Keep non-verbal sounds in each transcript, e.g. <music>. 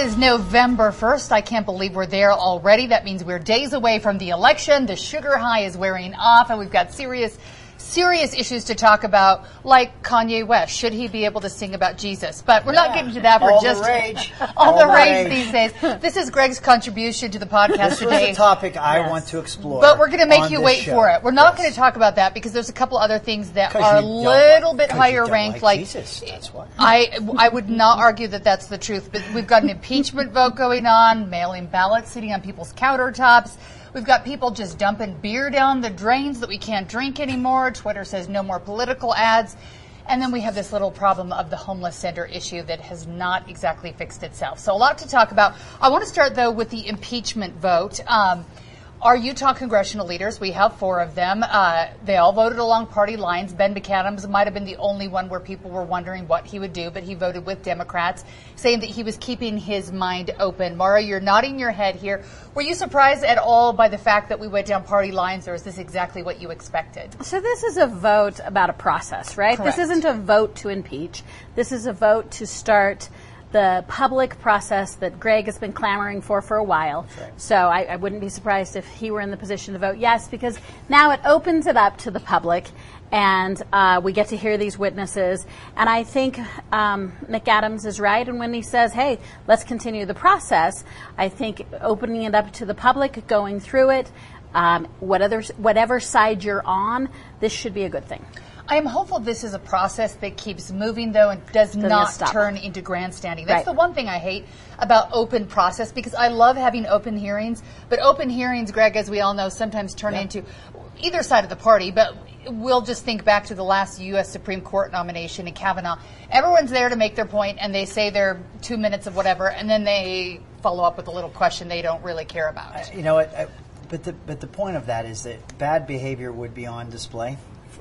Is November 1st. I can't believe we're there already. That means we're days away from the election. The sugar high is wearing off and we've got serious serious issues to talk about, like Kanye West. Should he be able to sing about Jesus? But we're yeah. not getting to that. We're all just <laughs> the rage. all, all the rage, rage, these days. <laughs> This is Greg's contribution to the podcast this today. This is a topic I yes. want to explore. But we're going to make you wait show. for it. We're not yes. going to talk about that because there's a couple other things that are a little bit higher ranked. Like, like Jesus. That's why. I I would not argue that that's the truth. But we've got an <laughs> impeachment vote going on, mail-in ballots sitting on people's countertops. We've got people just dumping beer down the drains that we can't drink anymore. Twitter says no more political ads. And then we have this little problem of the homeless center issue that has not exactly fixed itself. So a lot to talk about. I want to start though with the impeachment vote. Um, our Utah congressional leaders, we have four of them. Uh, they all voted along party lines. Ben McAdams might have been the only one where people were wondering what he would do, but he voted with Democrats, saying that he was keeping his mind open. Maura, you're nodding your head here. Were you surprised at all by the fact that we went down party lines, or is this exactly what you expected? So this is a vote about a process, right? Correct. This isn't a vote to impeach. This is a vote to start the public process that Greg has been clamoring for for a while. Right. So I, I, wouldn't be surprised if he were in the position to vote yes, because now it opens it up to the public, and uh, we get to hear these witnesses. And I think um, McAdams is right, and when he says, "Hey, let's continue the process," I think opening it up to the public, going through it, um, whatever whatever side you're on, this should be a good thing. I am hopeful this is a process that keeps moving, though, and does Doesn't not stop. turn into grandstanding. That's Right. the one thing I hate about open process because I love having open hearings, but open hearings, Greg, as we all know, sometimes turn Yeah. into either side of the party, but we'll just think back to the last U.S. Supreme Court nomination in Kavanaugh. Everyone's there to make their point, and they say their two minutes of whatever, and then they follow up with a little question they don't really care about. You know what? I, but the but the point of that is that bad behavior would be on display.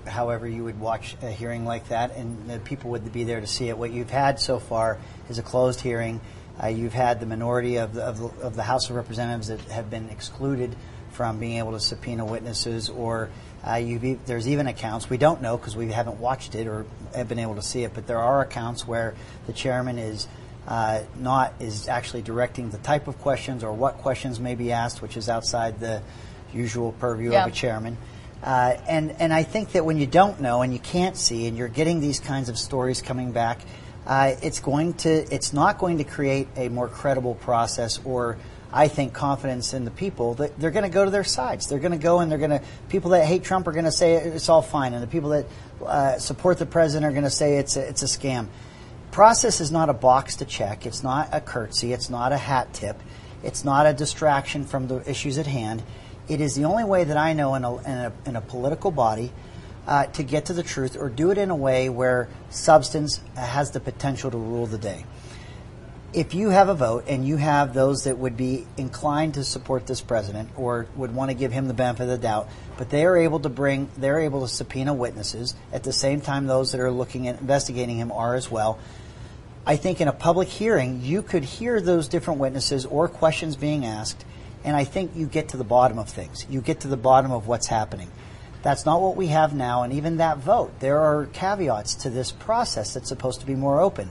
However, you would watch a hearing like that, and the people would be there to see it. What you've had so far is a closed hearing. Uh, you've had the minority of the, of the of the House of Representatives that have been excluded from being able to subpoena witnesses, or uh, you've e- there's even accounts we don't know because we haven't watched it or have been able to see it, but there are accounts where the chairman is uh, not is actually directing the type of questions or what questions may be asked, which is outside the usual purview Yeah. of a chairman. Uh, and and I think that when you don't know and you can't see, and you're getting these kinds of stories coming back, uh, it's going to it's not going to create a more credible process or. I think confidence in the people that they're going to go to their sides. They're going to go and they're going to people that hate Trump are going to say it's all fine, and the people that uh, support the president are going to say it's a, it's a scam process is not a box to check. It's not a curtsy. It's not a hat tip. It's not a distraction from the issues at hand. It is the only way that I know in a, in a, in a political body uh, to get to the truth or do it in a way where substance has the potential to rule the day. If you have a vote and you have those that would be inclined to support this president or would want to give him the benefit of the doubt, but they are able to bring, they're able to subpoena witnesses at the same time those that are looking at investigating him are as well. I think in a public hearing, you could hear those different witnesses or questions being asked, and I think you get to the bottom of things. You get to the bottom of what's happening. That's not what we have now, and even that vote, there are caveats to this process that's supposed to be more open.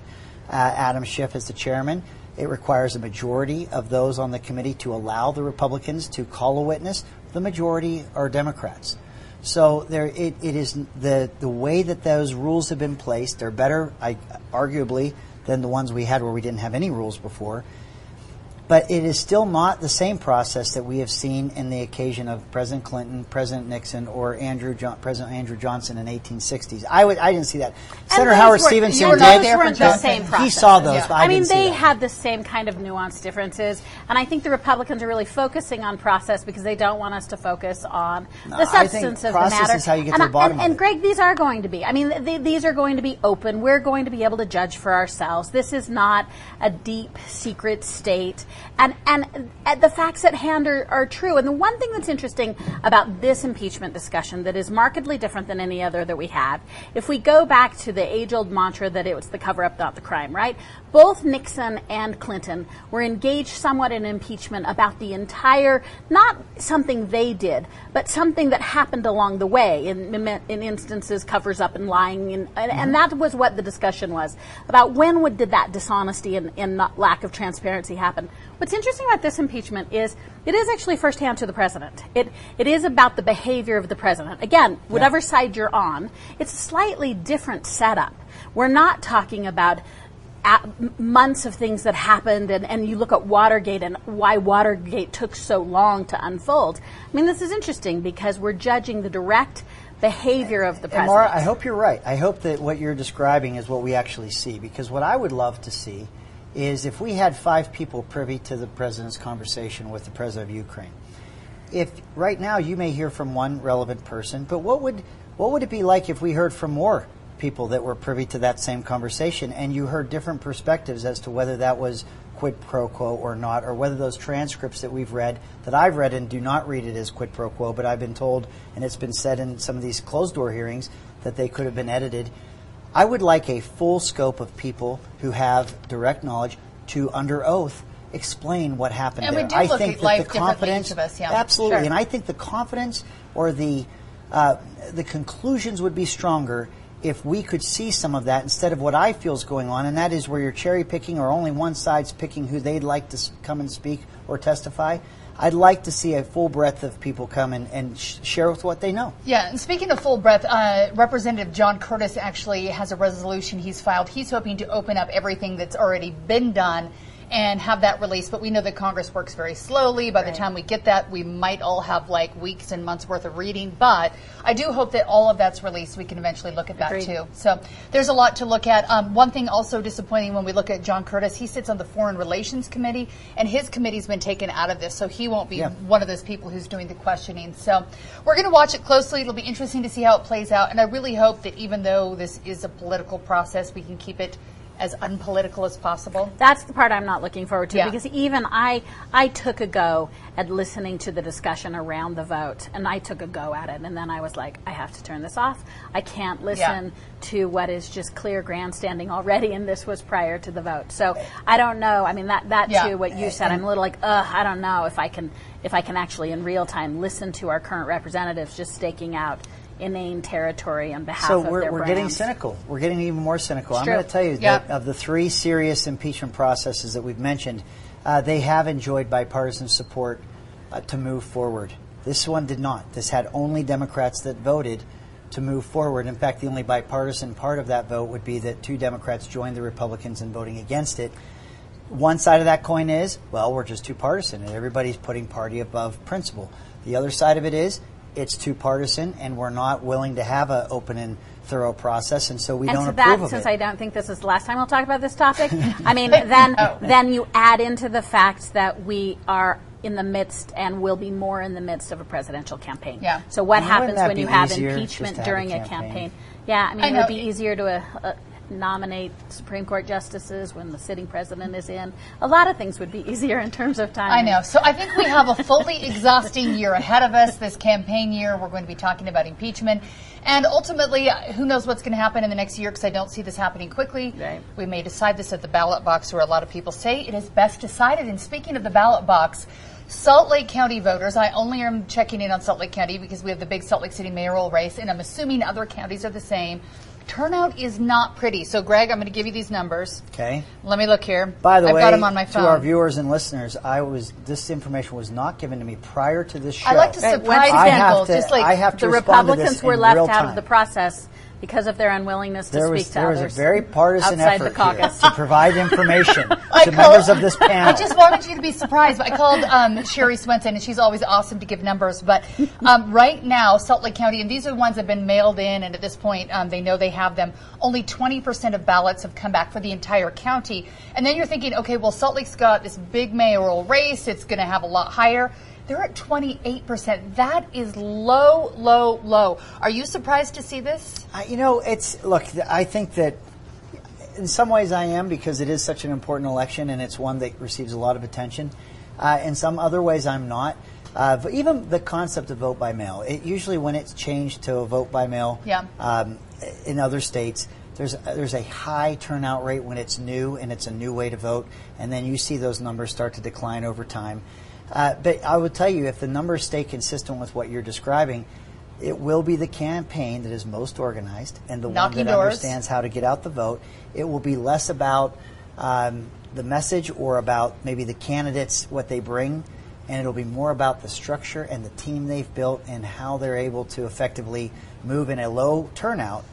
Uh, Adam Schiff is the chairman. It requires a majority of those on the committee to allow the Republicans to call a witness. The majority are Democrats. So there, it, it is the the way that those rules have been placed. They're better, I, arguably, than the ones we had where we didn't have any rules before. But it is still not the same process that we have seen in the occasion of President Clinton, President Nixon, or Andrew John, President Andrew Johnson in 1860s. I would, I didn't see that. Senator Howard were- Stevenson you were did. not there for weren't the Johnson. same He saw those. Yeah. But I, I, mean, didn't see they that. had the same kind of nuanced differences, and I think the Republicans are really focusing on process because they don't want us to focus on No, the I think substance of process the matter. is how you get and, to the bottom and, of and it. Greg, these are going to be. I mean, th these are going to be open. We're going to be able to judge for ourselves. This is not a deep secret state, and and, and the facts at hand are, are true. And the one thing that's interesting about this impeachment discussion that is markedly different than any other that we have, if we go back to the age-old mantra that it was the cover-up, not the crime, right? Both Nixon and Clinton were engaged somewhat in impeachment about the entire, not something they did, but something that happened along the way. In, in instances, covers up and lying, and, and, and mm-hmm. that was what the discussion was about. When would did that dishonesty and, and not lack of transparency happen? What's interesting about this impeachment is it is actually firsthand to the president. It it is about the behavior of the president. Again, whatever side you're on, it's a slightly different setup. We're not talking about months of things that happened, and, and you look at Watergate and why Watergate took so long to unfold. I mean, this is interesting because we're judging the direct behavior of the And president. I hope you're right. I hope that what you're describing is what we actually see. Because what I would love to see is if we had five people privy to the president's conversation with the president of Ukraine. If right now you may hear from one relevant person, but what would what would it be like if we heard from more people that were privy to that same conversation and you heard different perspectives as to whether that was quid pro quo or not, or whether those transcripts that we've read, that I've read and do not read it as quid pro quo, but I've been told, and it's been said in some of these closed door hearings, that they could have been edited. I would like a full scope of people who have direct knowledge to, under oath, explain what happened And we there. do I look think at that life the confidence, of us, yeah. absolutely, Sure. and I think the confidence or the uh, the conclusions would be stronger if we could see some of that instead of what I feel is going on, and that is where you're cherry picking or only one side's picking who they'd like to come and speak or testify. I'd like to see a full breadth of people come and, and sh- share with what they know. Yeah, and speaking of full breadth, uh, Representative John Curtis actually has a resolution he's filed. He's hoping to open up everything that's already been done and have that released. But we know that Congress works very slowly. By the time we get that, we might all have like weeks and months worth of reading. But I do hope that all of that's released. We can eventually look at that Agreed. too. So there's a lot to look at. Um, one thing also disappointing when we look at John Curtis, he sits on the Foreign Relations Committee, and his committee's been taken out of this, so he won't be Yeah. one of those people who's doing the questioning. So we're going to watch it closely. It'll be interesting to see how it plays out, and I really hope that even though this is a political process, we can keep it as unpolitical as possible. That's the part I'm not looking forward to Yeah. because even I I took a go at listening to the discussion around the vote and I took a go at it and then I was like I have to turn this off. I can't listen to what is just clear grandstanding already and this was prior to the vote. So I don't know. I mean that that Yeah. too what you said I'm a little like ugh I don't know if I can if I can actually in real time listen to our current representatives just staking out inane territory on behalf So of we're, their we're getting cynical. We're getting even more cynical. I'm true. going to tell you Yeah. that of the three serious impeachment processes that we've mentioned, uh, they have enjoyed bipartisan support uh, to move forward. This one did not. This had only Democrats that voted to move forward. In fact, the only bipartisan part of that vote would be that two Democrats joined the Republicans in voting against it. One side of that coin is, well, we're just too partisan and everybody's putting party above principle. The other side of it is, it's too partisan and we're not willing to have an open and thorough process, and so we and don't to approve that, of since it. I don't think this is the last time we'll talk about this topic, <laughs> I mean, then then you add into the fact that we are in the midst and will be more in the midst of a presidential campaign. Yeah. So what Wouldn't happens when you have impeachment to have a during a campaign? campaign? Yeah, I mean, I it know. would be easier to uh, uh, nominate Supreme Court justices when the sitting president is in. A lot of things would be <laughs> easier in terms of time. I know. So I think we have a fully exhausting year ahead of us. This campaign year, we're going to be talking about impeachment. And ultimately, who knows what's going to happen in the next year because I don't see this happening quickly. Right. We may decide this at the ballot box where a lot of people say it is best decided. And speaking of the ballot box, Salt Lake County voters, I only am checking in on Salt Lake County because we have the big Salt Lake City mayoral race, and I'm assuming other counties are the same. Turnout is not pretty. So, Greg, I'm going to give you these numbers. Okay. Let me look here. By the I've way, got them on my phone. to our viewers and listeners, I was this information was not given to me prior to this show. I like to Right, surprise people, to- just like I have to the respond to this Republicans were left out of the process because of their unwillingness to There speak was to there was others a very partisan outside effort the caucus. to provide information <laughs> to called- members of this panel. I just wanted you to be surprised. I called um, Sherrie Swensen, and she's always awesome to give numbers. But um, right now, Salt Lake County, and these are the ones that have been mailed in, and at this point, um, they know they have them. Only 20% of ballots have come back for the entire county. And then you're thinking, okay, well, Salt Lake's got this big mayoral race. It's going to have a lot higher. They're at 28%. That is low, low, low. Are you surprised to see this? I- you know, it's look. I think that in some ways I am because it is such an important election and it's one that receives a lot of attention. Uh, in some other ways, I'm not. Uh, but even the concept of vote by mail, it usually when it's changed to a vote by mail, Yeah. um, in other states, there's there's a high turnout rate when it's new and it's a new way to vote, and then you see those numbers start to decline over time. Uh, but I would tell you, if the numbers stay consistent with what you're describing, it will be the campaign that is most organized and the Knocking one that doors. understands how to get out the vote. It will be less about um, the message or about maybe the candidates, what they bring, and it'll be more about the structure and the team they've built and how they're able to effectively move in a low turnout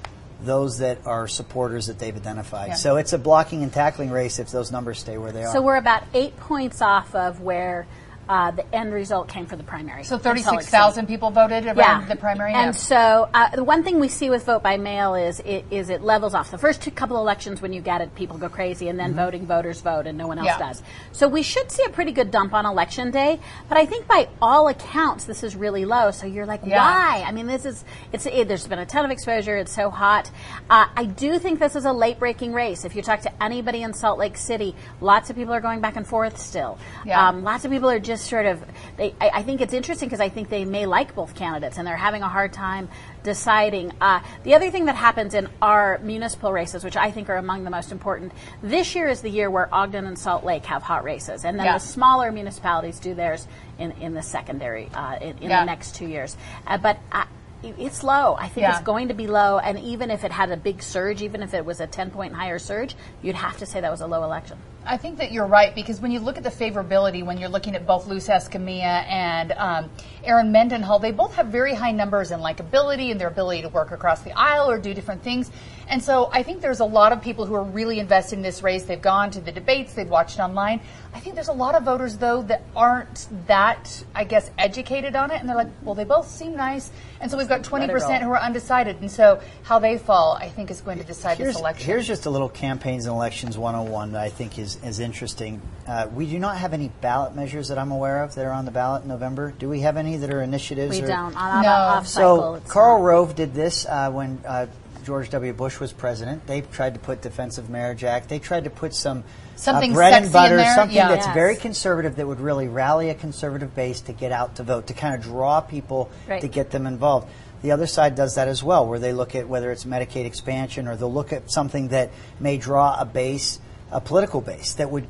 those that are supporters that they've identified. Yeah. So it's a blocking and tackling race if those numbers stay where they are. So we're about eight points off of where uh, the end result came for the primary. So in Salt Lake City. 36,000 people voted around the primary? And Yeah. so uh, the one thing we see with vote by mail is it, is it levels off. The first two couple elections when you get it, people go crazy, and then voting voters vote, and no one else Yeah. does. So we should see a pretty good dump on election day. But I think by all accounts, this is really low. So you're like, Yeah. why? I mean, this is it's it, there's been a ton of exposure. It's so hot. Uh, I do think this is a late breaking race. If you talk to anybody in Salt Lake City, lots of people are going back and forth still. Yeah. Um, lots of people are just sort of they I, I think it's interesting because I think they may like both candidates and they're having a hard time deciding. Uh, the other thing that happens in our municipal races, which I think are among the most important, this year is the year where Ogden and Salt Lake have hot races, and then Yeah. the smaller municipalities do theirs in, in the secondary uh, in, in Yeah. the next two years. Uh, but I, it's low. I think Yeah. it's going to be low, and even if it had a big surge, even if it was a 10 point higher surge, you'd have to say that was a low election. I think that you're right because when you look at the favorability, when you're looking at both Luz Escamilla and um, Erin Mendenhall, they both have very high numbers in likability and their ability to work across the aisle or do different things. And so I think there's a lot of people who are really invested in this race. They've gone to the debates, they've watched online. I think there's a lot of voters, though, that aren't that, I guess, educated on it. And they're like, well, they both seem nice. And so we've got 20% who are undecided. And so how they fall, I think, is going to decide Here's, this election. here's just a little campaigns and elections 101 that I think is, is interesting. Uh, we do not have any ballot measures that I'm aware of that are on the ballot in November. Do we have any that are initiatives? We or- don't. On, on No. off cycle. So it's Karl not. Rove did this uh, when uh, George W. Bush was president. They tried to put Defense of Marriage Act. They tried to put some Something uh, bread sexy and butter, in there? something Yeah. that's Yes. very conservative that would really rally a conservative base to get out to vote, to kind of draw people Right. to get them involved. The other side does that as well, where they look at whether it's Medicaid expansion or they'll look at something that may draw a base, a political base that would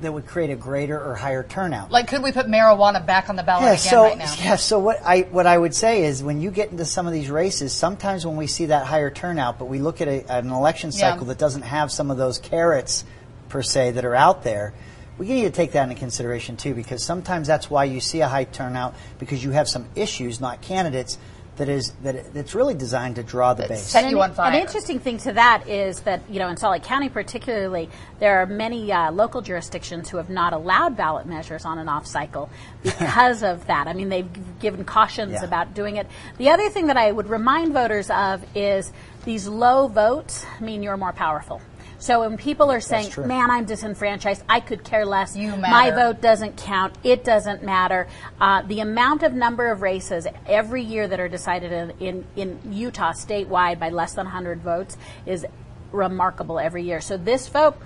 that would create a greater or higher turnout. like, could we put marijuana back on the ballot Yeah, again so right now? <laughs> yeah, so what I what I would say is when you get into some of these races, sometimes when we see that higher turnout, but we look at a, an election Yeah. cycle that doesn't have some of those carrots per se that are out there, we need to take that into consideration too, because sometimes that's why you see a high turnout because you have some issues, not candidates, that is that that's really designed to draw the base. set you on fire. An interesting thing to that is that, you know, in Salt Lake County particularly, there are many uh, local jurisdictions who have not allowed ballot measures on and off cycle <laughs> because of that. I mean, they've given cautions Yeah. about doing it. The other thing that I would remind voters of is these low votes mean you're more powerful. So when people are saying, man, I'm disenfranchised, I could care less, You my vote doesn't count. It doesn't matter. Uh, the amount of number of races every year that are decided in, in, in Utah statewide by less than 100 votes is remarkable every year. So this vote,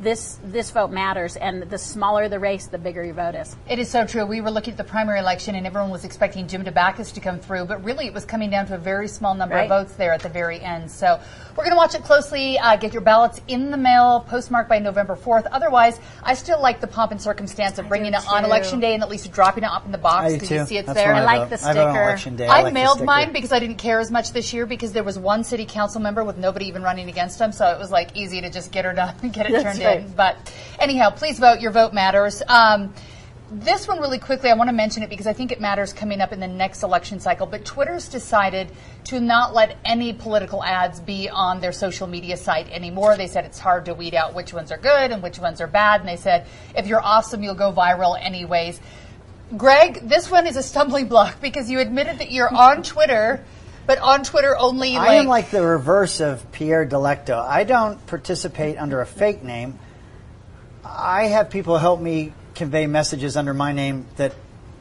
this this vote matters, and the smaller the race, the bigger your vote is. It is so true. We were looking at the primary election, and everyone was expecting Jim Dabakis to come through, but really it was coming down to a very small number Right. of votes there at the very end. So we're going to watch it closely. Uh, get your ballots in the mail, postmarked by November 4th. Otherwise, I still like the pomp and circumstance of bringing do it on election day and at least dropping it up in the box I do because too. you see it's That's there. when I like the I vote on sticker. election day. I, like mailed sticker. mine because I didn't care as much this year because there was one city council member with nobody even running against him, so it was like easy to just get her done and <laughs> get it That's turned right. in. But anyhow, please vote. Your vote matters. Um, this one really quickly, I want to mention it because I think it matters coming up in the next election cycle. But Twitter's decided to not let any political ads be on their social media site anymore. They said it's hard to weed out which ones are good and which ones are bad. And they said if you're awesome, you'll go viral anyways. Greg, this one is a stumbling block because you admitted that you're on Twitter, but on Twitter only. I am like the reverse of Pierre Delecto. I don't participate under a fake name. I have people help me convey messages under my name that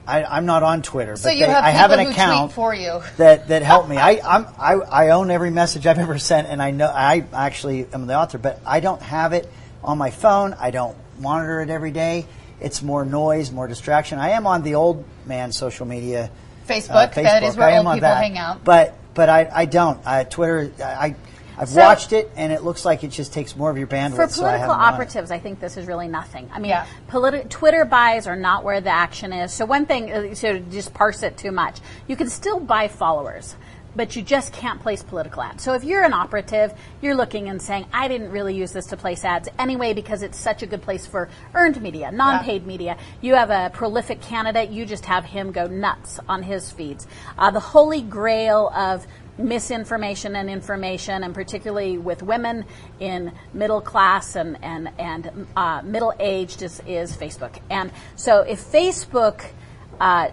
I, am not on Twitter, so but you they, have I have an account for you. that that help me. <laughs> I I'm, I I own every message I've ever sent, and I know I actually am the author, but I don't have it on my phone. I don't monitor it every day. It's more noise, more distraction. I am on the old man social media. Facebook. Uh, Facebook. That is where I old people hang out. But but I, I don't. Uh, Twitter. I I've So- watched it, and it looks like it just takes more of your bandwidth. For so I political run it. operatives, I think this is really nothing. I mean, Yeah. politi- Twitter buys are not where the action is. So one thing, uh, so just parse it too much, you can still buy followers. But you just can't place political ads. So if you're an operative, you're looking and saying, I didn't really use this to place ads anyway because it's such a good place for earned media, non paid media. You have a prolific candidate, you just have him go nuts on his feeds. Uh, the holy grail of misinformation and information, and particularly with women in middle class and and and uh, middle aged, is is Facebook. And so, if Facebook uh,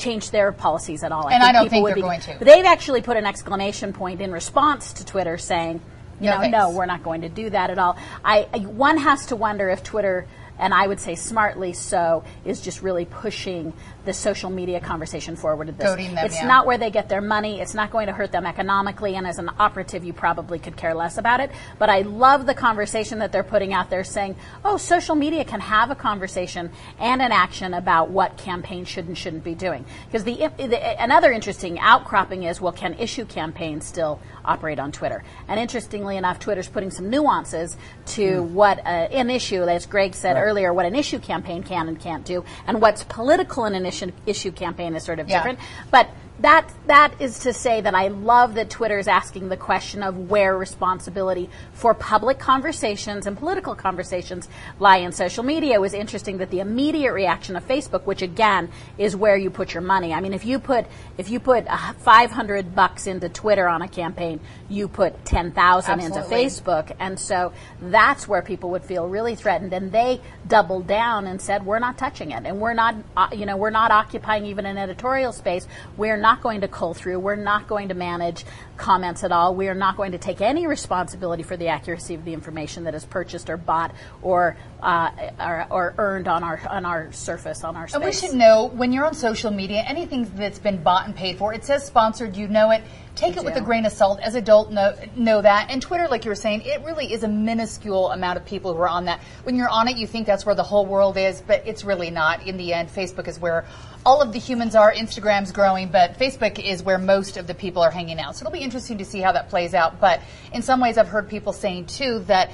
changed their policies at all, And I don't think would they're be, going to. But they've actually put an exclamation point in response to Twitter saying. You No know, thanks. no, we're not going to do that at all. I, I one has to wonder if Twitter and I would say smartly so, is just really pushing the social media conversation forwarded this. Them, it's yeah. not where they get their money. It's not going to hurt them economically. And as an operative, you probably could care less about it. But I love the conversation that they're putting out there saying, oh, social media can have a conversation and an action about what campaigns should and shouldn't be doing. Because the, the, another interesting outcropping is, well, can issue campaigns still operate on Twitter? And interestingly enough, Twitter's putting some nuances to what uh, an issue, as Greg said earlier, what an issue campaign can and can't do, and what's political in an issue, issue campaign is sort of Yeah. different. But that that is to say that I love that Twitter is asking the question of where responsibility for public conversations and political conversations lie in social media. It was interesting that the immediate reaction of Facebook, which again is where you put your money. I mean, if you put if you put uh, 500 bucks into Twitter on a campaign, you put 10,000 into Facebook, and so that's where people would feel really threatened, and they doubled down and said, "We're not touching it, and we're not, uh, you know, we're not occupying even an editorial space. We're not going to cull through. We're not going to manage comments at all. We are not going to take any responsibility for the accuracy of the information that is purchased or bought or uh, or, or earned on our on our surface on our space." And we should know when you're on social media, anything that's been bought and paid for, it says sponsored, you know it. Take it with a grain of salt. As adults know, know that. And Twitter, like you were saying, it really is a minuscule amount of people who are on that. When you're on it, you think that's where the whole world is, but it's really not. In the end, Facebook is where all of the humans are. Instagram's growing, but Facebook is where most of the people are hanging out. So it'll be interesting to see how that plays out. But in some ways, I've heard people saying too that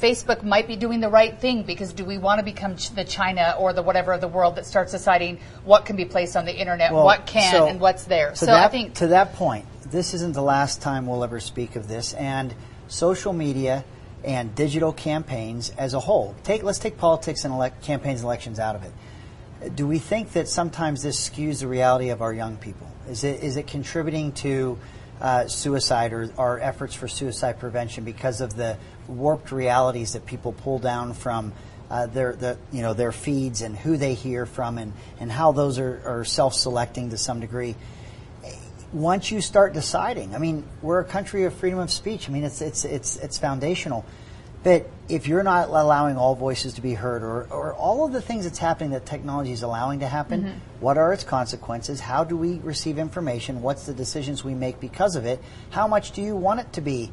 Facebook might be doing the right thing because do we want to become ch- the China or the whatever of the world that starts deciding what can be placed on the internet, Well, what can, so and what's there? So that, I think to that point, this isn't the last time we'll ever speak of this, and social media and digital campaigns as a whole. Take let's take politics and elect, campaigns and elections out of it. Do we think that sometimes this skews the reality of our young people? Is it is it contributing to uh, suicide or our efforts for suicide prevention because of the warped realities that people pull down from uh, their the, you know their feeds and who they hear from and, and how those are, are self-selecting to some degree? once you start deciding, I mean, we're a country of freedom of speech. I mean, it's it's it's it's foundational. But if you're not allowing all voices to be heard, or, or all of the things that's happening that technology is allowing to happen, mm-hmm. what are its consequences? How do we receive information? What's the decisions we make because of it? How much do you want it to be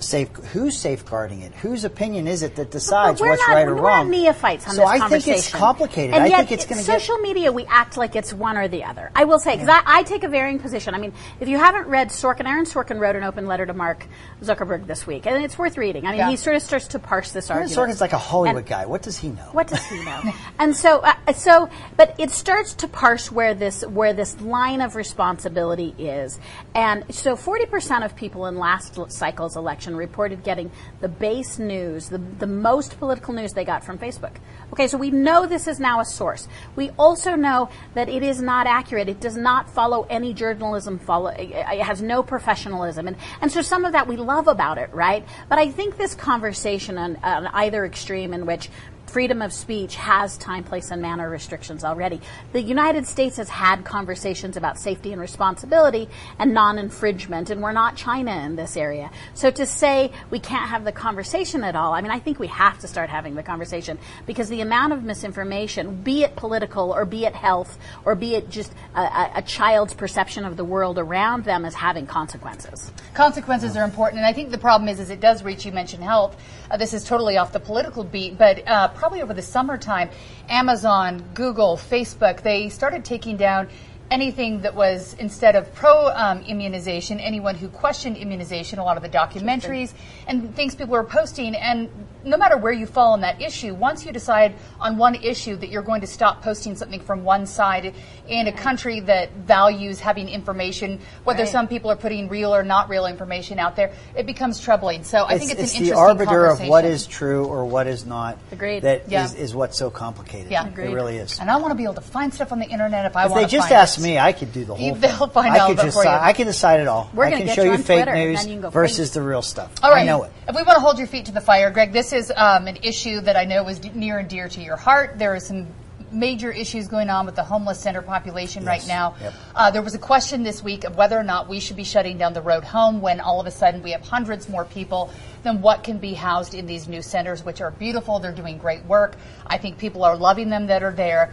safe? Who's safeguarding it? Whose opinion is it that decides we're what's not, right or we're wrong? not neophytes on so this I conversation. think it's complicated. And I yet, think it's going to get social media. We act like it's one or the other. I will say because I, I take a varying position. I mean, if you haven't read Sorkin, Aaron Sorkin wrote an open letter to Mark Zuckerberg this week, and it's worth reading. I mean, Yeah. he sort of starts to parse this Aaron argument. Sorkin's like a Hollywood And- guy. What does he know? what does he <laughs> know? and so, uh, so, but it starts to parse where this where this line of responsibility is. And so, forty percent of people in last cycle's election reported getting the base news, the, the most political news they got from Facebook. Okay, so we know this is now a source. We also know that it is not accurate. It does not follow any journalism. Follow it has no professionalism, and and so some of that we love about it, right? But I think this conversation on, on either extreme, in which freedom of speech has time, place, and manner restrictions already. The United States has had conversations about safety and responsibility and non infringement, and we're not China in this area. So to say we can't have the conversation at all, I mean, I think we have to start having the conversation because the amount of misinformation, be it political or be it health or be it just a, a child's perception of the world around them, is having consequences. Consequences are important, and I think the problem is, is it does reach. You mentioned health. Uh, this is totally off the political beat, but uh, probably over the summertime, Amazon, Google, Facebook, they started taking down anything that was instead of pro um, immunization, anyone who questioned immunization, a lot of the documentaries and things people were posting. And no matter where you fall on that issue, once you decide on one issue that you're going to stop posting something from one side in a country that values having information, whether right. some people are putting real or not real information out there, it becomes troubling. So I it's, think it's, it's an the interesting arbiter of what is true or what is not. Agreed. That Yeah. is, is what's so complicated. Yeah. agreed. It really is. And I want to be able to find stuff on the internet if I If want they to just it. Me, I could do the whole thing. they'll find I all could of it just for you. I can decide it all. We're I can get show you on fake Twitter, and news then you can go versus the real stuff. All right. I know it. If we want to hold your feet to the fire, Greg, this is um, an issue that I know is d- near and dear to your heart. There are some major issues going on with the homeless center population right now. Yep. Uh, there was a question this week of whether or not we should be shutting down the road home when all of a sudden we have hundreds more people than what can be housed in these new centers, which are beautiful. They're doing great work. I think people are loving them that are there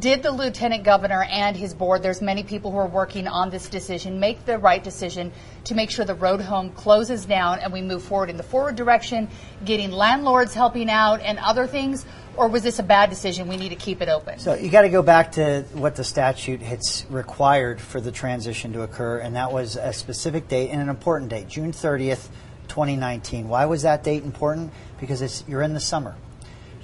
did the lieutenant governor and his board, there's many people who are working on this decision, make the right decision to make sure the road home closes down and we move forward in the forward direction, getting landlords helping out and other things? Or was this a bad decision? We need to keep it open. So you got to go back to what the statute has required for the transition to occur, and that was a specific date and an important date, June 30th, 2019. Why was that date important? Because it's you're in the summer.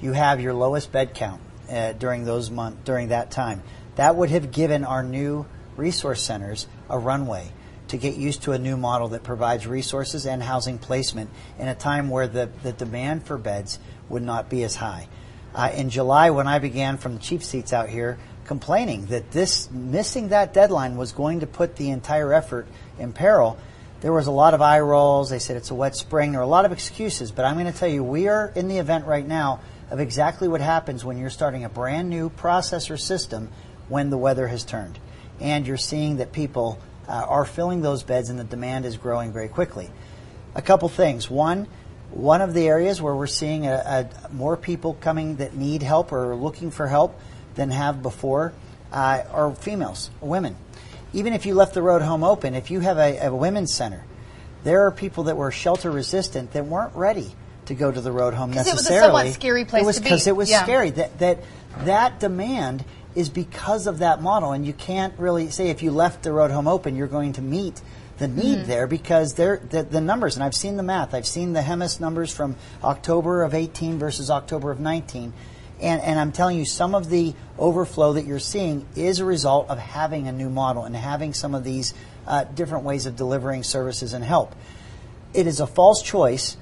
You have your lowest bed count uh, during those month during that time. That would have given our new resource centers a runway to get used to a new model that provides resources and housing placement in a time where the, the demand for beds would not be as high. Uh, in July, when I began from the chief seats out here, complaining that this missing that deadline was going to put the entire effort in peril, there was a lot of eye rolls. They said it's a wet spring. There were a lot of excuses, but I'm going to tell you, we are in the event right now of exactly what happens when you're starting a brand new processor system when the weather has turned, and you're seeing that people uh, are filling those beds and the demand is growing very quickly. A couple things. One, one of the areas where we're seeing a, a, more people coming that need help or are looking for help than have before uh, are females, women. Even if you left the road home open, if you have a, a women's center, there are people that were shelter resistant that weren't ready to go to the road home 'Cause it was a necessarily. somewhat scary place it was to be. because it was Yeah. scary. That that that demand is because of that model, and you can't really say if you left the road home open, you're going to meet the need Mm-hmm. there because they're the, the numbers, and I've seen the math. I've seen the HMIS numbers from October of 18 versus October of 19. And, and I'm telling you, some of the overflow that you're seeing is a result of having a new model and having some of these uh, different ways of delivering services and help. It is a false choice.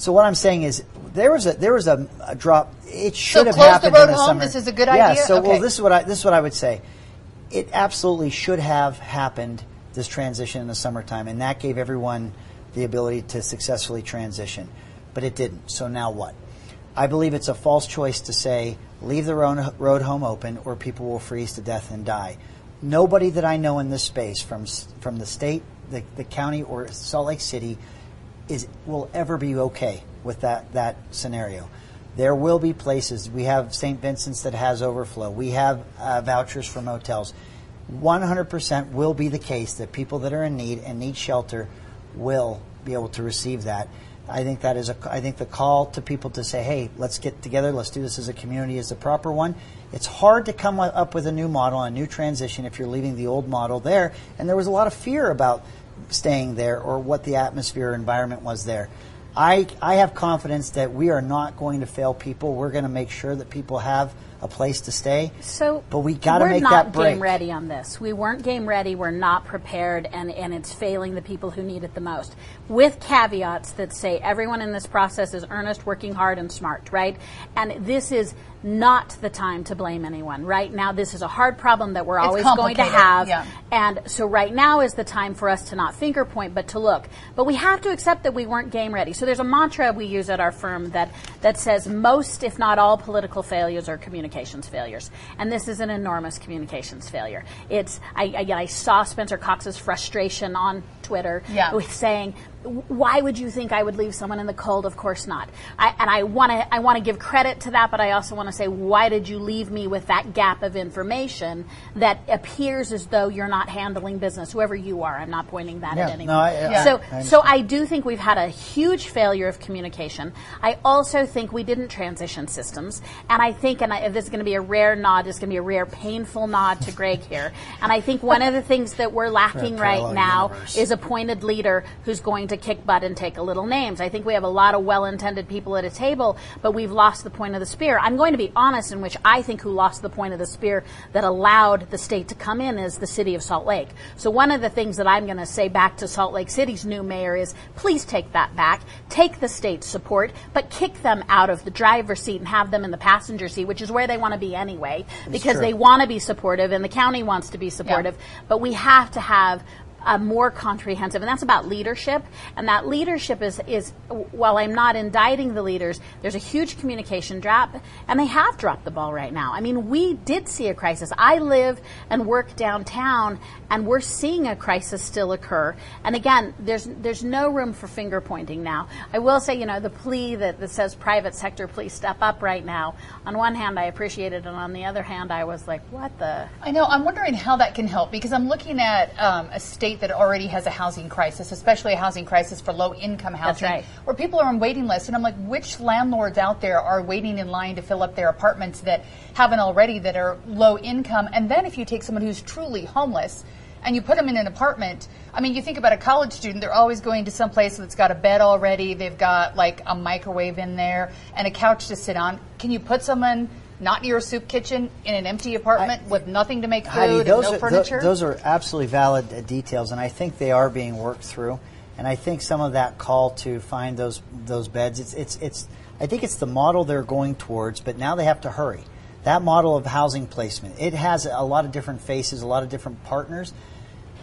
So what I'm saying is there was a there was a, a drop. It should have close the happened in the home? summer. This is a good yeah, idea? So Okay. well, this is what I this is what I would say. It absolutely should have happened this transition in the summertime, and that gave everyone the ability to successfully transition. But it didn't. So now what? I believe it's a false choice to say leave the road, road home open or people will freeze to death and die. Nobody that I know in this space, from from the state, the, the county, or Salt Lake City, is will ever be okay with that that scenario. There will be places. We have St. Vincent's that has overflow. We have uh, vouchers for motels. 100% will be the case that people that are in need and need shelter will be able to receive that. I think that is a. I think the call to people to say, "Hey, let's get together. Let's do this as a community." is the proper one. It's hard to come up with a new model, a new transition if you're leaving the old model there. And there was a lot of fear about staying there or what the atmosphere or environment was there. I, I have confidence that we are not going to fail people. We're going to make sure that people have a place to stay. So, but we got to we're make not that game ready on this. We weren't game ready. We're not prepared, and, and it's failing the people who need it the most. With caveats that say everyone in this process is earnest, working hard, and smart, right? And this is not the time to blame anyone. Right now, this is a hard problem that we're It's always going to have. yeah. And so right now is the time for us to not finger point, but to look. But we have to accept that we weren't game ready. So there's a mantra we use at our firm that, that says most, if not all, political failures are communications failures. And this is an enormous communications failure. It's, I, I, I saw Spencer Cox's frustration on Twitter Yeah. with saying, why would you think I would leave someone in the cold? Of course not. I, and I want to I want to give credit to that, but I also want to say, why did you leave me with that gap of information that appears as though you're not handling business, whoever you are? I'm not pointing that Yeah, at anyone. no, I- I- Yeah. So I so I do think we've had a huge failure of communication. I also think we didn't transition systems, and I think, and I, this is going to be a rare nod, this is going to be a rare painful nod to Greg here, and I think one of the things that we're lacking right now universe. is appointed leader who's going to kick butt and take a little names. I think we have a lot of well-intended people at a table, but we've lost the point of the spear. I'm going to be honest in which I think who lost the point of the spear that allowed the state to come in is the city of Salt Lake. So one of the things that I'm going to say back to Salt Lake City's new mayor is please take that back. Take the state's support, but kick them out of the driver's seat and have them in the passenger seat, which is where they want to be anyway, because true. they want to be supportive and the county wants to be supportive. But we have to have a more comprehensive, and that's about leadership. And that leadership is, is while I'm not indicting the leaders, there's a huge communication drop, and they have dropped the ball right now. I mean, we did see a crisis. I live and work downtown, and we're seeing a crisis still occur. And again, there's there's no room for finger pointing now. I will say, you know, the plea that, that says private sector, please step up right now. On one hand, I appreciate it, and on the other hand, I was like, what the? I know. I'm wondering how that can help because I'm looking at um, a state that already has a housing crisis, especially a housing crisis for low income housing, right. where people are on waiting lists. And I'm like, which landlords out there are waiting in line to fill up their apartments that haven't already that are low income? And then if you take someone who's truly homeless and you put them in an apartment, I mean, you think about a college student, they're always going to some place that's got a bed already, they've got like a microwave in there and a couch to sit on. Can you put someone not near a soup kitchen in an empty apartment with nothing to make food Heidi, and no are, furniture? those are absolutely valid uh, details, and I think they are being worked through. And I think some of that call to find those those beds, it's it's it's. I think it's the model they're going towards, but now they have to hurry. That model of housing placement, it has a lot of different faces, a lot of different partners.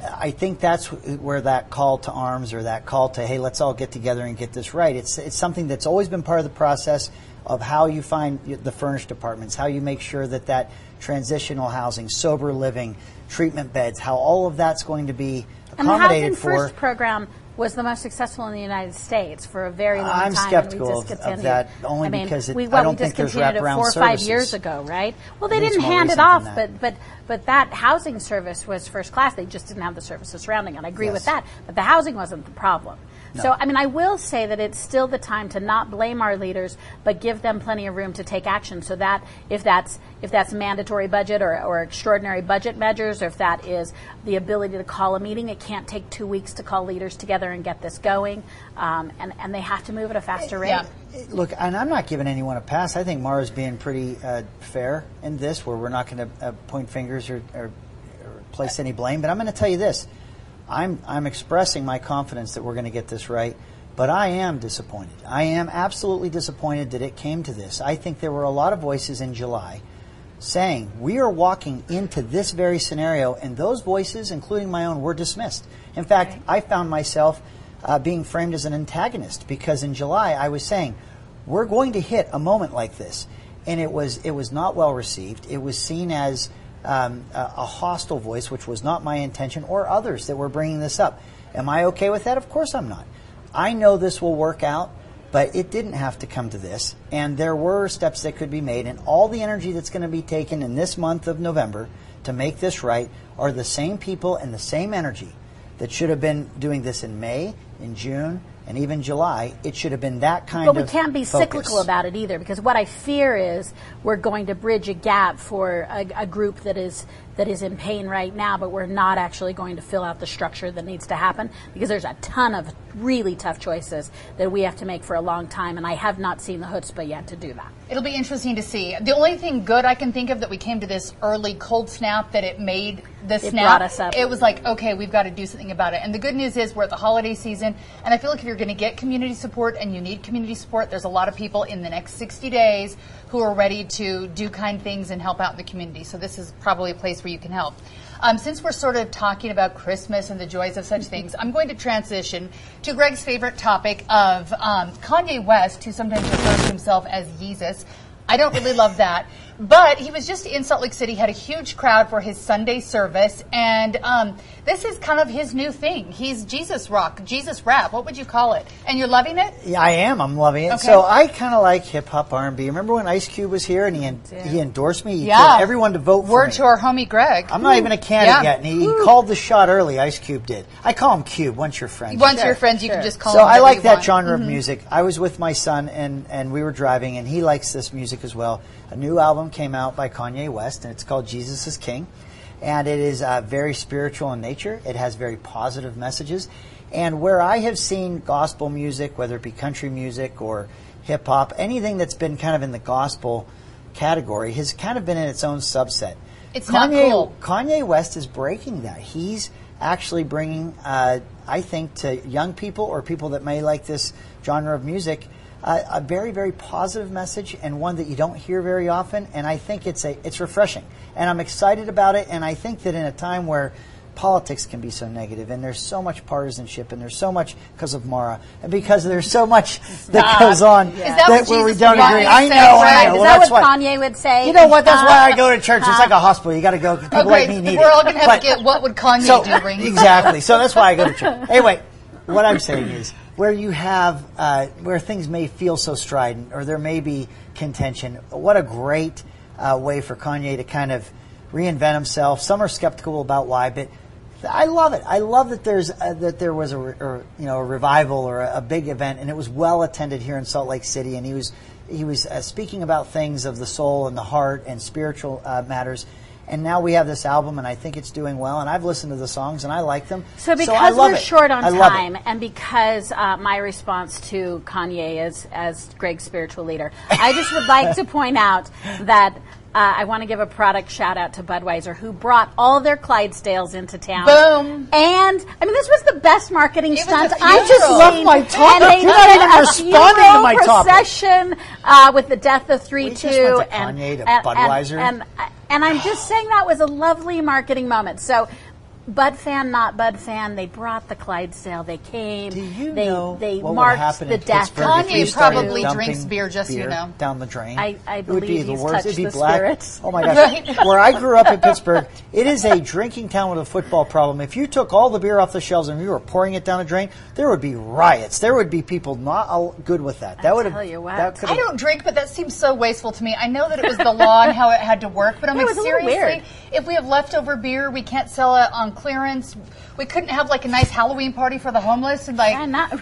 I think that's where that call to arms or that call to hey, let's all get together and get this right. It's it's something that's always been part of the process of how you find the furnished apartments, how you make sure that that transitional housing, sober living, treatment beds, how all of that's going to be And the Housing accommodated for. First program was the most successful in the United States for a very long I'm time. skeptical and we of- of discontinued. that, only I mean, because it- we, I don't we think there's wraparound four or five services. years ago, right? Well, they didn't hand it off, but but but that housing service was first class. They just didn't have the services surrounding it. I agree with that, but the housing wasn't the problem. So, I mean, I will say that it's still the time to not blame our leaders, but give them plenty of room to take action. So that if that's if that's mandatory budget or, or extraordinary budget measures, or if that is the ability to call a meeting, it can't take two weeks to call leaders together and get this going, um, and and they have to move at a faster rate. Yeah. Look, and I'm not giving anyone a pass. I think Maura's being pretty uh, fair in this, where we're not going to uh, point fingers or, or, or place any blame. But I'm going to tell you this: I'm I'm expressing my confidence that we're going to get this right. But I am disappointed. I am absolutely disappointed that it came to this. I think there were a lot of voices in July saying we are walking into this very scenario, and those voices, including my own, were dismissed. In fact, I found myself uh, being framed as an antagonist because in July I was saying we're going to hit a moment like this, and it was it was not well received. It was seen as um, a, a hostile voice, which was not my intention, or others that were bringing this up. Am I okay with that? Of course I'm not. I know this will work out. But it didn't have to come to this, and there were steps that could be made, and all the energy that's going to be taken in this month of November to make this right are the same people and the same energy that should have been doing this in May, in June, and even July. It should have been that kind of. But we can't be focus. cyclical about it either, because what I fear is we're going to bridge a gap for a, a group that is that is in pain right now, but we're not actually going to fill out the structure that needs to happen because there's a ton of really tough choices that we have to make for a long time, and I have not seen the chutzpah yet to do that. It'll be interesting to see. The only thing good I can think of that we came to this early cold snap that it made the It snap. brought us up. It was like, okay, we've got to do something about it. And the good news is we're at the holiday season, and I feel like if you're going to get community support and you need community support, there's a lot of people in the next 60 days who are ready to do kind things and help out in the community. So this is probably a place where you can help. Um, since we're sort of talking about Christmas and the joys of such <laughs> things, I'm going to transition to Greg's favorite topic of um, Kanye West, who sometimes refers to himself as Jesus. I don't really love that. But he was just in Salt Lake City, had a huge crowd for his Sunday service, and um, this is kind of his new thing. He's Jesus rock, Jesus rap. What would you call it? And you're loving it? Yeah, I am. I'm loving it. Okay. So I kind of like hip hop R&B. Remember when Ice Cube was here and he en- he endorsed me? He Yeah. everyone to vote for Word to our homie Greg. I'm not even a candidate Yeah. yet, and he, he called the shot early. Ice Cube did. I call him Cube. Once you're friends, Once Sure, you're friends, you sure. can just call him. so I like that want. Mm-hmm. genre of music. I was with my son and and we were driving, and he likes this music as well. A new album came out by Kanye West, and it's called Jesus is King, and it is uh, very spiritual in nature. It has very positive messages, and where I have seen gospel music, whether it be country music or hip hop, anything that's been kind of in the gospel category, has kind of been in its own subset. It's not Kanye, cool. Kanye West is breaking that. He's actually bringing, uh, I think, to young people or people that may like this genre of music, uh, a very, very positive message and one that you don't hear very often. And I think it's a it's refreshing, and I'm excited about it. And I think that in a time where politics can be so negative and there's so much partisanship and there's so much because of Maura and because there's so much that goes on that what where we don't agree. I know, right? I know. Is Well, that that's what Kanye would say? you know what? That's Uh, why I go to church. It's like a hospital. You got to go. People like me Okay, need we're it. all going to have But- to get what would Kanye so, do <laughs> exactly. So that's why I go to church. Anyway, what I'm saying is where you have uh, where things may feel so strident or there may be contention. What a great uh, way for Kanye to kind of reinvent himself. Some are skeptical about why, but I love it. I love that there's uh, that there was a re- or, you know a revival or a, a big event, and it was well attended here in Salt Lake City, and he was he was uh, speaking about things of the soul and the heart and spiritual uh, matters. And now we have this album, and I think it's doing well. And I've listened to the songs, and I like them. So because love we're it. short on I time, and because uh, my response to Kanye is as Greg's spiritual leader, I just would like to <laughs> point out that uh, I want to give a product shout out to Budweiser, who brought all their Clydesdales into town. Boom. And I mean, this was the best marketing It stunt I just funeral. Love my topic. And they You're not did even a responding to my topic. procession uh, with the death of three We just two went to and Kanye to and- Budweiser. and, and and I'm just saying that was a lovely marketing moment. So, Bud fan, not Bud fan, they brought the Clydesdale. They came. Do you they, know they what would marked happen the in death. Pittsburgh Kanye if we started probably dumping drinks beer, just so you know. down the drain? I- I it would be believe the he's worst. It'd be the black. spirits. Oh my gosh! <laughs> Where I grew up in Pittsburgh, it is a drinking town with a football problem. If you took all the beer off the shelves and you were pouring it down a drain, there would be riots. There would be people not all good with that. That would have. tell you what. That could I don't drink, but that seems so wasteful to me. I know that it was the law and how it had to work, but I'm it like, was a little seriously, weird. if we have leftover beer, we can't sell it on clearance. We couldn't have like a nice Halloween party for the homeless and like, Yeah, not- <laughs> you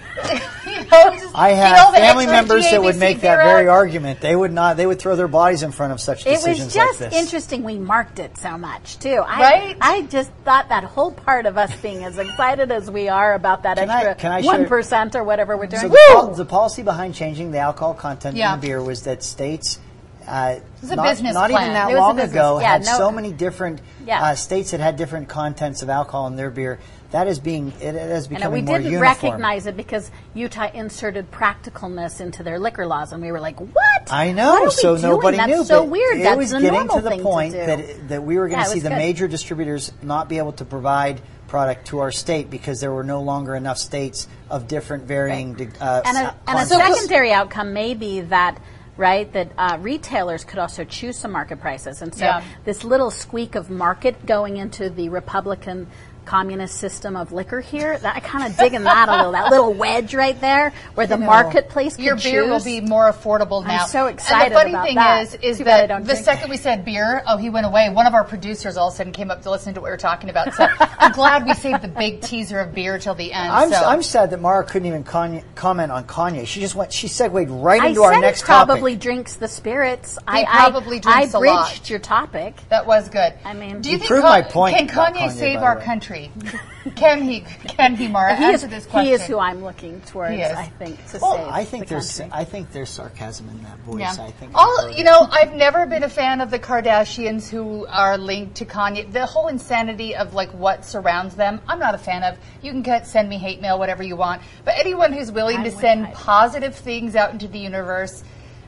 know, just I have all the family members that would make that very argument. They would not. They would throw their bodies in front of such It decisions It was just like this. interesting. We marked it so much too. I, Right? I just thought that whole part of us being as excited as we are about that Can extra can I share- one percent or whatever we're doing. So the, pol- the policy behind changing the alcohol content Yeah. in the beer was that states, uh, not, not even that It long ago, yeah, had no- so many different Yeah. uh, states that had different contents of alcohol in their beer. That is being it, it is I know becoming we didn't recognize it because Utah inserted practicalness into their liquor laws, and we were like, "What? I What know, are we so doing? nobody That's knew. So but weird. It That's was getting to the point to that that we were going to it see the good. major distributors not be able to provide product to our state because there were no longer enough states of different varying. de- Uh, and a, and a secondary outcome may be that right that uh, retailers could also choose some market prices and so Yeah. this little squeak of market going into the republican communist system of liquor here. That, I kind of digging that a little. That little <laughs> wedge right there, where the marketplace could Your beer will be more affordable now. I'm so excited about that. And the funny about thing that. is, is Too that the drink. second we said beer, oh, he went away. One of our producers all of a sudden came up to listen to what we were talking about. So I'm <laughs> glad we saved the big teaser of beer till the end. I'm, so. I'm sad that Maura couldn't even Kanye, comment on Kanye. She just went. She segued right I into said our next topic. he probably topic. drinks the spirits. He I probably I, drinks I a bridged lot. your topic. That was good. I mean- do you You think proved Ka- my point can Kanye Kanye, save our way. Country? can he? Can he, Maura? He Answer is, this question. he is who I'm looking towards. I think to Well, save I think the there's. country. I think there's sarcasm in that voice. Yeah. I think. All you know, I've never been a fan of the Kardashians who are linked to Kanye. The whole insanity of like what surrounds them, I'm not a fan of. You can get, send me hate mail, whatever you want, but anyone who's willing I'm to send positive things out into the universe.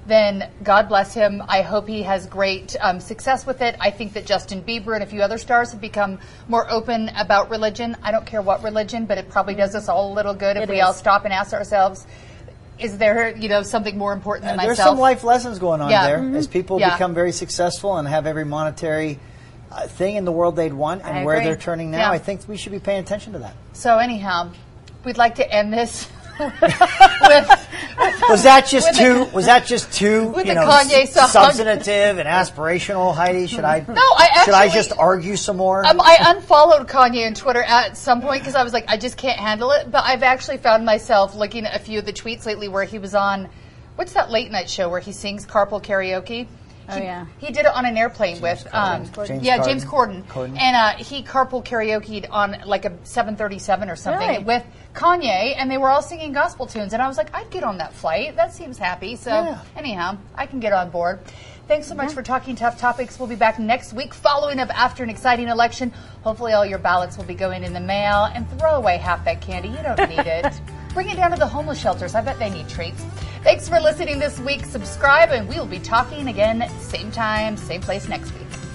Then God bless him. I hope he has great um, success with it. I think that Justin Bieber and a few other stars have become more open about religion. I don't care what religion, but it probably does us all a little good if It we is. all stop and ask ourselves, is there, you know, something more important than There's myself? some life lessons going on Yeah. there Mhm. as people Yeah. become very successful and have every monetary uh, thing in the world they'd want and where they're turning now. Yeah. I think we should be paying attention to that. So anyhow, we'd like to end this <laughs> with Was that just With the- too? Was that just too? you know, Kanye substantive and aspirational, Heidi? Should I? No, I actually, Should I just argue some more? um, I unfollowed Kanye on Twitter at some point because I was like, I just can't handle it. But I've actually found myself looking at a few of the tweets lately where he was on, what's that late night show where he sings carpool karaoke? Oh, he, yeah. he did it on an airplane with um, Corden. James yeah Corden. James Corden, Corden. and uh, he carpool karaokeed on like a 737 or something Really? with Kanye, and they were all singing gospel tunes. And I was like, I'd get on that flight. That seems happy. So Yeah. anyhow, I can get on board. Thanks so much for talking tough topics. We'll be back next week following up after an exciting election. Hopefully, all your ballots will be going in the mail. And throw away half that candy. You don't need it. <laughs> Bring it down to the homeless shelters. I bet they need treats. Thanks for listening this week. Subscribe, and we will be talking again same time, same place next week.